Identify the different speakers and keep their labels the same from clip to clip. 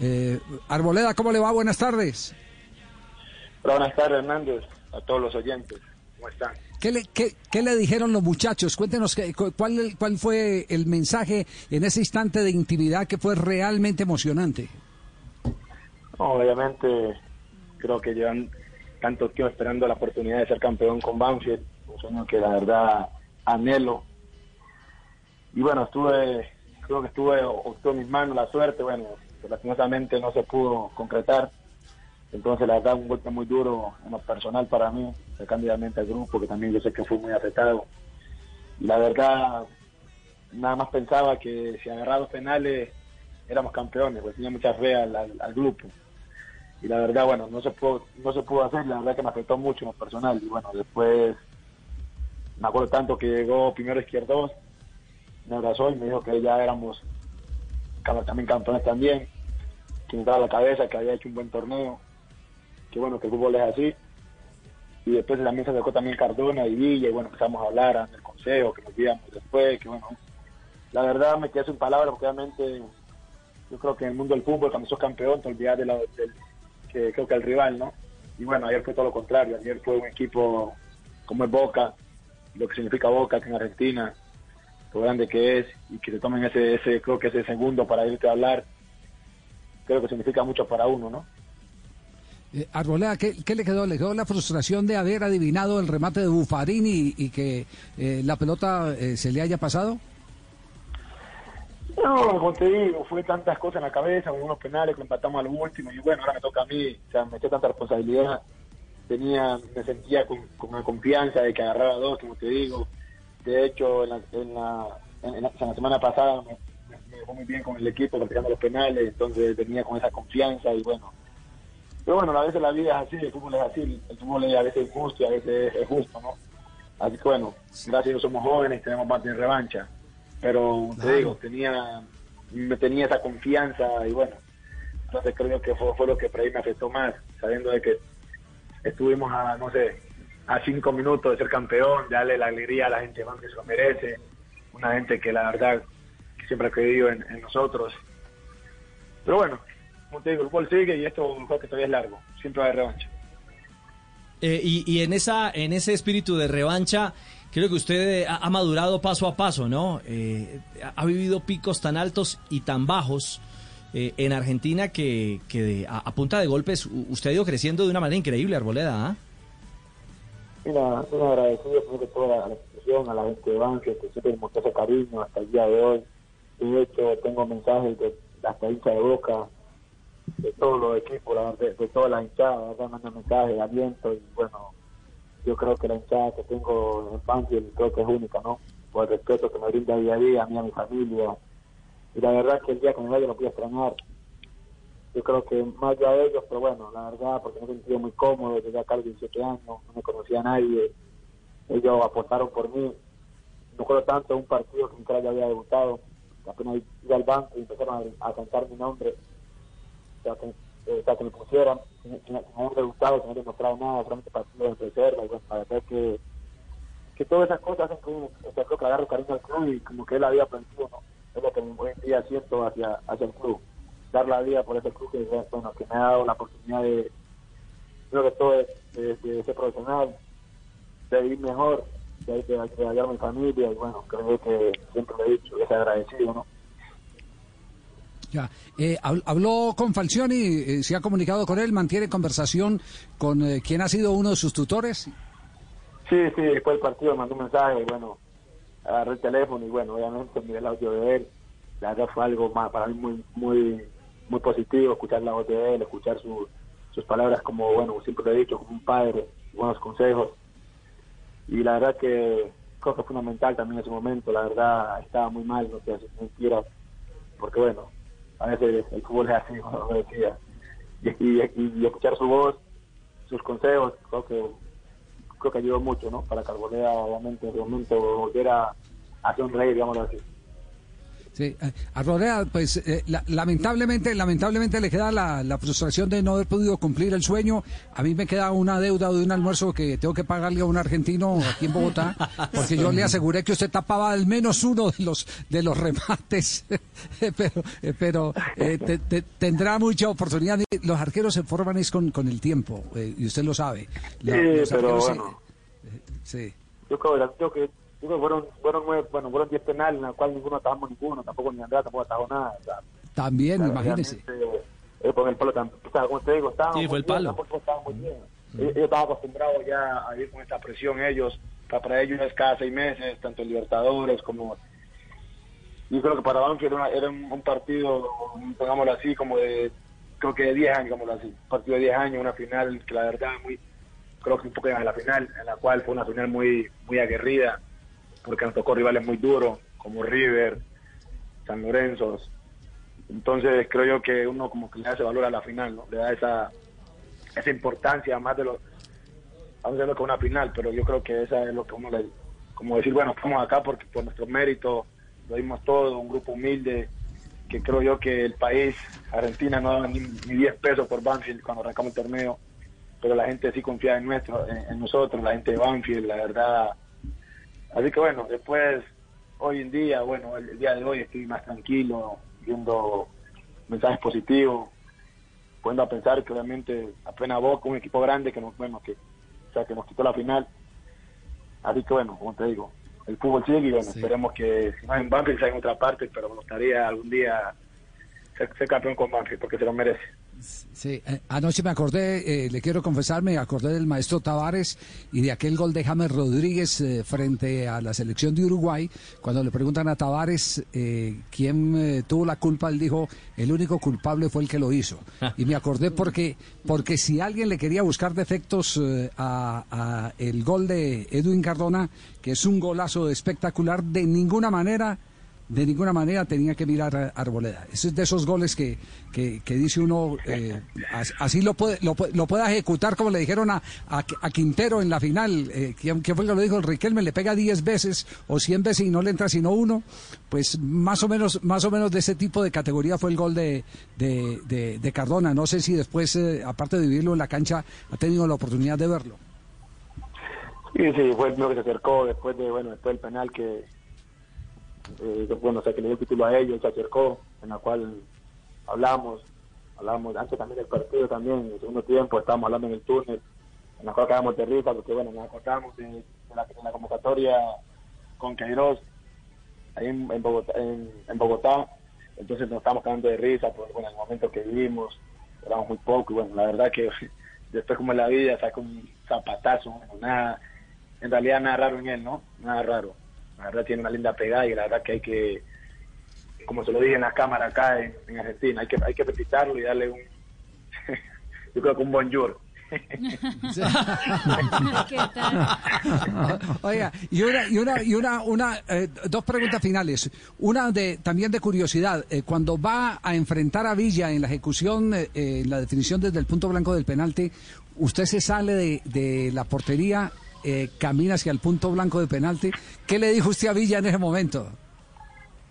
Speaker 1: Eh, Arboleda, ¿cómo le va? Buenas tardes.
Speaker 2: buenas tardes, Hernández, a todos los oyentes. ¿Cómo están?
Speaker 1: ¿Qué le, qué, le dijeron los muchachos? Cuéntenos cuál, cuál fue el mensaje en ese instante de intimidad que fue realmente emocionante.
Speaker 2: obviamente, creo que llevan tanto tiempo esperando la oportunidad de ser campeón con Banfield, un sueño que la verdad anhelo. Y bueno, estuve, creo que estuve, en mis manos la suerte, bueno, lastimosamente no se pudo concretar. Entonces, la verdad, un golpe muy duro en lo personal para mí, candidamente al grupo, que también yo sé que fue muy afectado. Y la verdad, nada más pensaba que si agarrados penales éramos campeones, pues tenía mucha fe al, grupo. Y la verdad, bueno, no se pudo, no se pudo hacer, la verdad que me afectó mucho en lo personal. Y bueno, después me acuerdo tanto que llegó primero Izquierdos, me abrazó y me dijo que ya éramos también campeones también daba la cabeza, que había hecho un buen torneo, que bueno, que el fútbol es así. Y después también se acercó también Cardona y Villa, y bueno, empezamos a hablar en el consejo, que nos íbamos después, que bueno, la verdad me quedé sin palabras, porque obviamente yo creo que en el mundo del fútbol, cuando sos campeón, te olvidas de la, del, que creo que el rival, ¿no? Y bueno, ayer fue todo lo contrario, ayer fue un equipo como es Boca, lo que significa Boca que en Argentina, lo grande que es, y que se tomen ese, ese creo que ese segundo para irte a hablar, creo que significa mucho para uno, ¿no?
Speaker 1: Eh, Arboleda, ¿qué, le quedó? ¿Le quedó la frustración de haber adivinado el remate de Bufarini y, que eh, la pelota eh, se le haya pasado?
Speaker 2: No, como te digo, fue tantas cosas en la cabeza, unos penales que empatamos a lo último y bueno, ahora me toca a mí, o sea, me echó tanta responsabilidad, tenía, me sentía con, con la confianza de que agarraba dos, como te digo, de hecho en la, en la, en la, en la semana pasada me, me muy bien con el equipo practicando los penales, entonces venía con esa confianza y bueno. Pero bueno, a veces la vida es así, el fútbol es así, el fútbol es a veces injusto y a veces es justo, ¿no? Así que bueno, gracias a Dios somos jóvenes, tenemos parte de revancha. Pero te digo, tenía, me tenía esa confianza y bueno, entonces creo que fue, fue lo que por ahí me afectó más, sabiendo de que estuvimos a, no sé, a cinco minutos de ser campeón, darle la alegría a la gente más que se lo merece, una gente que la verdad siempre ha creído en, nosotros. Pero bueno, como te digo, el fútbol sigue y esto un que todavía es largo, siempre va de revancha.
Speaker 3: Eh, y, en esa en ese espíritu de revancha, creo que usted ha, madurado paso a paso, ¿no? Eh, ha vivido picos tan altos y tan bajos eh, en Argentina que, que a, punta de golpes usted ha ido creciendo de una manera increíble, Arboleda. ¿ah?
Speaker 2: Mira, un agradecido por toda la institución, a la gente de Banque, que siempre mostró ese cariño hasta el día de hoy. De hecho, tengo mensajes de hasta hincha de boca, de todos los equipos, de, de todas las hinchadas, mandan mensajes aliento y bueno, yo creo que la hinchada que tengo en Banfield creo que es única, ¿no? Por el respeto que me brinda día a día a mí, a mi familia. Y la verdad que el día que me vaya lo voy a extrañar. Yo creo que más allá de ellos, pero bueno, la verdad, porque me he sentido muy cómodo, desde acá a los 17 años, no me conocía a nadie. Ellos apostaron por mí. No creo tanto un partido que nunca ya había debutado apenas iba al banco y empezaron a, cantar mi nombre, sea, que, eh, sea, que me pusieran, sin, sin, haber debutado, sin haber demostrado nada, solamente partido de reserva, y bueno, para ver que, que todas esas cosas hacen que uno, creo que agarro cariño al club y como que él había aprendido, ¿no? Es lo que hoy en día siento hacia, hacia el club, dar la vida por ese club que, bueno, que me ha dado la oportunidad de, creo que todo es de, de ser profesional, de vivir mejor, que hay que, ayudar a mi familia y bueno, creo que siempre lo he dicho, que es agradecido, ¿no?
Speaker 1: Ya. Eh, habló con Falcioni, eh, se ha comunicado con él, mantiene conversación con eh, quien ha sido uno de sus tutores.
Speaker 2: Sí, sí, después del partido mandó un mensaje, y bueno, agarré el teléfono y bueno, obviamente miré el audio de él. La verdad fue algo más para mí muy, muy, muy positivo escuchar la voz de él, escuchar sus palabras como, bueno, siempre lo he dicho, como un padre, buenos consejos y la verdad que creo que fue fundamental también en ese momento, la verdad estaba muy mal, no sé, si mentira, porque bueno, a veces el fútbol es así, como decía, y, y, escuchar su voz, sus consejos, creo que creo que ayudó mucho, ¿no? Para que Arboleda, obviamente, en ese momento volviera a sonreír, digámoslo así.
Speaker 1: Sí, eh, a pues eh, lamentablemente, lamentablemente le queda la, frustración de no haber podido cumplir el sueño. A mí me queda una deuda de un almuerzo que tengo que pagarle a un argentino aquí en Bogotá, porque yo le aseguré que usted tapaba al menos uno de los de los remates, pero, eh, pero tendrá mucha oportunidad. Los arqueros se forman es con, con el tiempo, y usted lo sabe.
Speaker 2: sí, pero bueno. sí. Yo creo que fueron, fueron nueve, bueno, fueron diez penales, en los cuales ninguno atajamos ninguno, tampoco ni Andrea tampoco atajó nada.
Speaker 1: También, imagínese.
Speaker 2: Eh, con el palo, o sea, como te digo, estábamos
Speaker 3: sí, fue el palo.
Speaker 2: muy bien. Ellos, estaban acostumbrados ya a ir con esta presión, ellos, para ellos es cada seis meses, tanto en Libertadores como... Yo creo que para Banfield era, era un, partido, pongámoslo así, como de, creo que de 10 años, como así, un partido de 10 años, una final que la verdad muy, creo que un poco en la final, en la cual fue una final muy, muy aguerrida, porque nos tocó rivales muy duros, como River, San Lorenzo. Entonces creo yo que uno como que le da ese valor a la final, ¿no? Le da esa, esa importancia más de los... Vamos a verlo con una final, pero yo creo que esa es lo que uno le... Como decir, bueno, estamos acá porque por nuestro mérito lo dimos todo, un grupo humilde, que creo yo que el país, Argentina, no daba ni, 10 pesos por Banfield cuando arrancamos el torneo, pero la gente sí confía en, nuestro, en nosotros, la gente de Banfield, la verdad Así que bueno, después, hoy en día, bueno, el, día de hoy estoy más tranquilo, viendo mensajes positivos, pudiendo a pensar que obviamente apenas Boca, un equipo grande que nos, bueno, que, o sea, que nos quitó la final. Así que bueno, como te digo, el fútbol sigue y bueno, esperemos que si no en Banfield sea en otra parte, pero me gustaría algún día ser, ser campeón con Banfield porque se lo merece.
Speaker 1: Sí, eh, anoche me acordé, eh, le quiero confesar, me acordé del maestro Tavares y de aquel gol de James Rodríguez eh, frente a la selección de Uruguay. Cuando le preguntan a Tavares quién tuvo la culpa, él dijo, el único culpable fue el que lo hizo. Y me acordé porque, porque si alguien le quería buscar defectos a, a el gol de Edwin Cardona, que es un golazo espectacular, de ninguna manera de ninguna manera tenía que mirar a Arboleda. Ese es de esos goles que, que, dice uno, eh, así lo puede, lo, puede ejecutar como le dijeron a, a, Quintero en la final. Eh, ¿quién, fue el que lo dijo? Riquelme le pega 10 veces o 100 veces y no le entra sino uno. Pues más o menos, más o menos de ese tipo de categoría fue el gol de, de, de, Cardona. No sé si después, eh, aparte de vivirlo en la cancha, ha tenido la oportunidad de verlo.
Speaker 2: Sí, sí, fue el que se acercó después de, bueno, después del penal que eh, bueno, o sea, que le dio el título a ellos, se acercó, en la cual hablamos, hablamos antes también del partido también, en el segundo tiempo estábamos hablando en el túnel, en la cual acabamos de risa, porque bueno, nos acordamos de, la, convocatoria con Queiroz, ahí en, Bogotá, en, Bogotá, entonces nos estábamos cagando de risa por bueno, el momento que vivimos, éramos muy poco, y bueno, la verdad que después como en la vida saca un zapatazo, nada, en realidad nada raro en él, ¿no? Nada raro la verdad tiene una linda pegada y la verdad que hay que, como se lo dije en la cámara acá en, Argentina, hay que, hay que felicitarlo y darle un, yo creo que un bonjour.
Speaker 1: Oiga, y una, y una, y una, una eh, dos preguntas finales. Una de también de curiosidad. Eh, cuando va a enfrentar a Villa en la ejecución, eh, en la definición desde el punto blanco del penalti, usted se sale de, de la portería eh, camina hacia el punto blanco de penalti. ¿Qué le dijo usted a Villa en ese momento?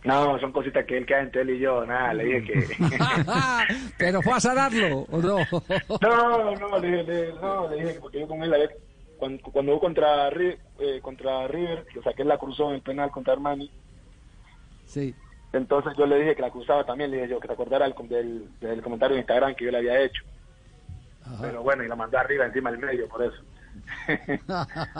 Speaker 2: No, son cositas que él queda entre él y yo, nada, le dije que...
Speaker 1: ¿Pero fue a sanarlo o no?
Speaker 2: no, no, le, le, no, le dije que porque yo con él, cuando, cuando hubo contra, eh, contra River, lo saqué la cruzó en el penal contra Armani.
Speaker 1: Sí.
Speaker 2: Entonces yo le dije que la cruzaba también, le dije yo que te acordara del, del, comentario de Instagram que yo le había hecho. Pero bueno, y la mandé arriba encima del medio, por eso.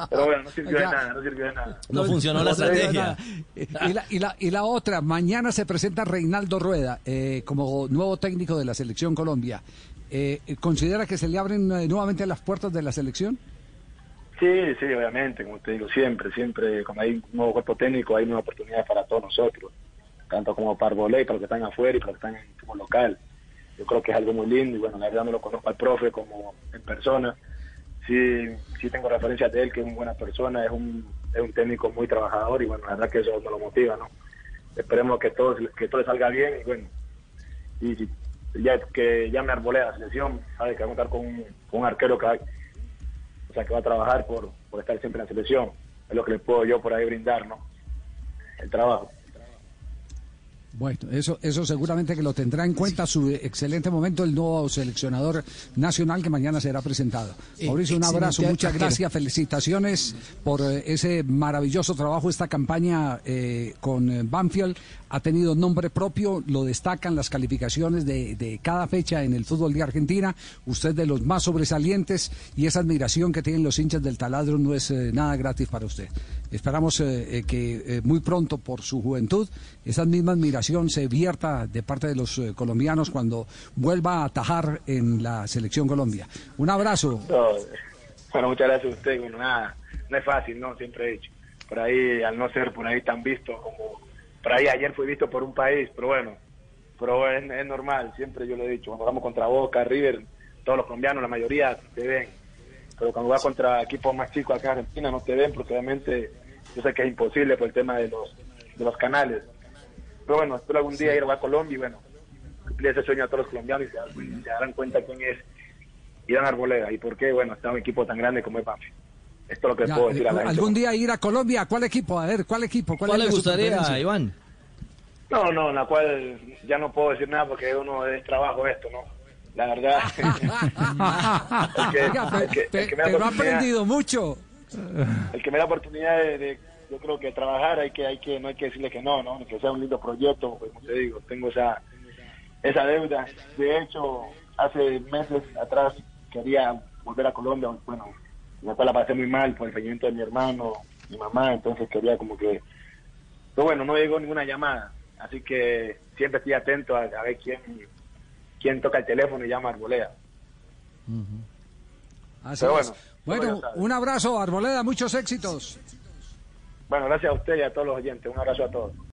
Speaker 2: Pero bueno, no sirvió de nada, no sirvió de nada.
Speaker 3: No, funcionó la estrategia.
Speaker 1: Y la, y, la, y la otra, mañana se presenta Reinaldo Rueda eh, como nuevo técnico de la Selección Colombia. Eh, ¿Considera que se le abren eh, nuevamente las puertas de la selección?
Speaker 2: Sí, sí, obviamente, como te digo, siempre, siempre, cuando hay un nuevo cuerpo técnico, hay nueva oportunidad para todos nosotros, tanto como para Voley, para los que están afuera y para los que están como local. Yo creo que es algo muy lindo y bueno, la verdad me lo conozco al profe como en persona sí, sí tengo referencias de él, que es una buena persona, es un, es un técnico muy trabajador y bueno, la verdad que eso nos lo motiva, ¿no? Esperemos que todo, que todo salga bien y bueno, y ya que ya me arbolé la selección, sabe que va a contar con, un arquero que va, o sea, que va a trabajar por, por estar siempre en la selección, es lo que le puedo yo por ahí brindar, ¿no? El trabajo.
Speaker 1: Bueno, eso, eso seguramente que lo tendrá en cuenta su excelente momento el nuevo seleccionador nacional que mañana será presentado.
Speaker 3: Eh,
Speaker 1: Mauricio, un abrazo, muchas gracias, felicitaciones por eh, ese maravilloso trabajo, esta campaña eh, con eh, Banfield. Ha tenido nombre propio, lo destacan las calificaciones de, de cada fecha en el fútbol de Argentina. Usted de los más sobresalientes y esa admiración que tienen los hinchas del taladro no es eh, nada gratis para usted. Esperamos eh, eh, que eh, muy pronto, por su juventud, esa misma admiración se vierta de parte de los eh, colombianos cuando vuelva a atajar en la selección Colombia. Un abrazo.
Speaker 2: No, bueno, muchas gracias a usted. Bueno, nada, no es fácil, ¿no? Siempre he dicho. Por ahí, al no ser por ahí tan visto como... Por ahí ayer fui visto por un país, pero bueno, pero es, normal, siempre yo lo he dicho. Cuando vamos contra Boca, River, todos los colombianos, la mayoría te ven. Pero cuando vas contra equipos más chicos acá en Argentina no te ven porque obviamente yo sé que es imposible por el tema de los, de los canales. Pero bueno, espero algún día ir a Colombia y bueno, cumplir ese sueño a todos los colombianos y se, dan- se darán cuenta quién es Iván Arboleda y por qué, bueno, está un equipo tan grande como es Banfield. Esto es lo que
Speaker 1: Ya,
Speaker 2: puedo decir a la gente.
Speaker 1: algún día ir a Colombia, ¿cuál equipo? A ver, ¿cuál equipo?
Speaker 3: ¿Cuál
Speaker 1: es
Speaker 3: le gustaría? Iván?
Speaker 2: No, no, en la cual ya no puedo decir nada porque uno es trabajo esto, ¿no? La verdad. el que,
Speaker 1: Oiga,
Speaker 2: el que- el que me
Speaker 1: pero ha aprendido mucho.
Speaker 2: El que me da oportunidad de, de- yo creo que trabajar hay que hay que no hay que decirle que no no que sea un lindo proyecto pues, como te digo tengo esa esa deuda. De hecho hace meses atrás quería volver a Colombia bueno la cual la pasé muy mal por el fallecimiento de mi hermano mi mamá entonces quería como que pero bueno no llegó ninguna llamada. Así que siempre estoy atento a, a ver quién quién toca el teléfono y llama a Arboleda.
Speaker 1: Así
Speaker 2: Pero
Speaker 1: es.
Speaker 2: bueno,
Speaker 1: Bueno, un abrazo, Arboleda, muchos éxitos.
Speaker 2: bueno gracias a usted y a todos los oyentes. Un abrazo a todos